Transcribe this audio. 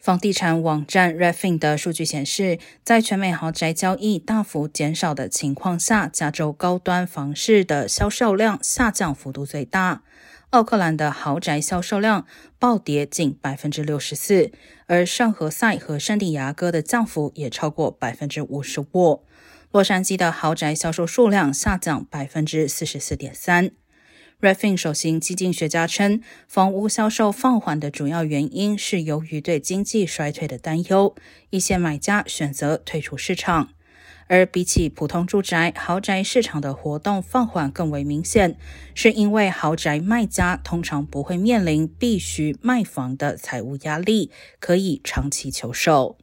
房地产网站 Redfin 的数据显示，在全美豪宅交易大幅减少的情况下，加州高端房市的销售量下降幅度最大。奥克兰的豪宅销售量暴跌近百分之六十四，而圣何塞和圣地牙哥的降幅也超过百分之五十五。洛杉矶的豪宅销售数量下降百分之四十四点三。Refin 首席基金学家称，房屋销售放缓的主要原因是由于对经济衰退的担忧，一些买家选择退出市场。而比起普通住宅，豪宅市场的活动放缓更为明显，是因为豪宅卖家通常不会面临必须卖房的财务压力，可以长期求售。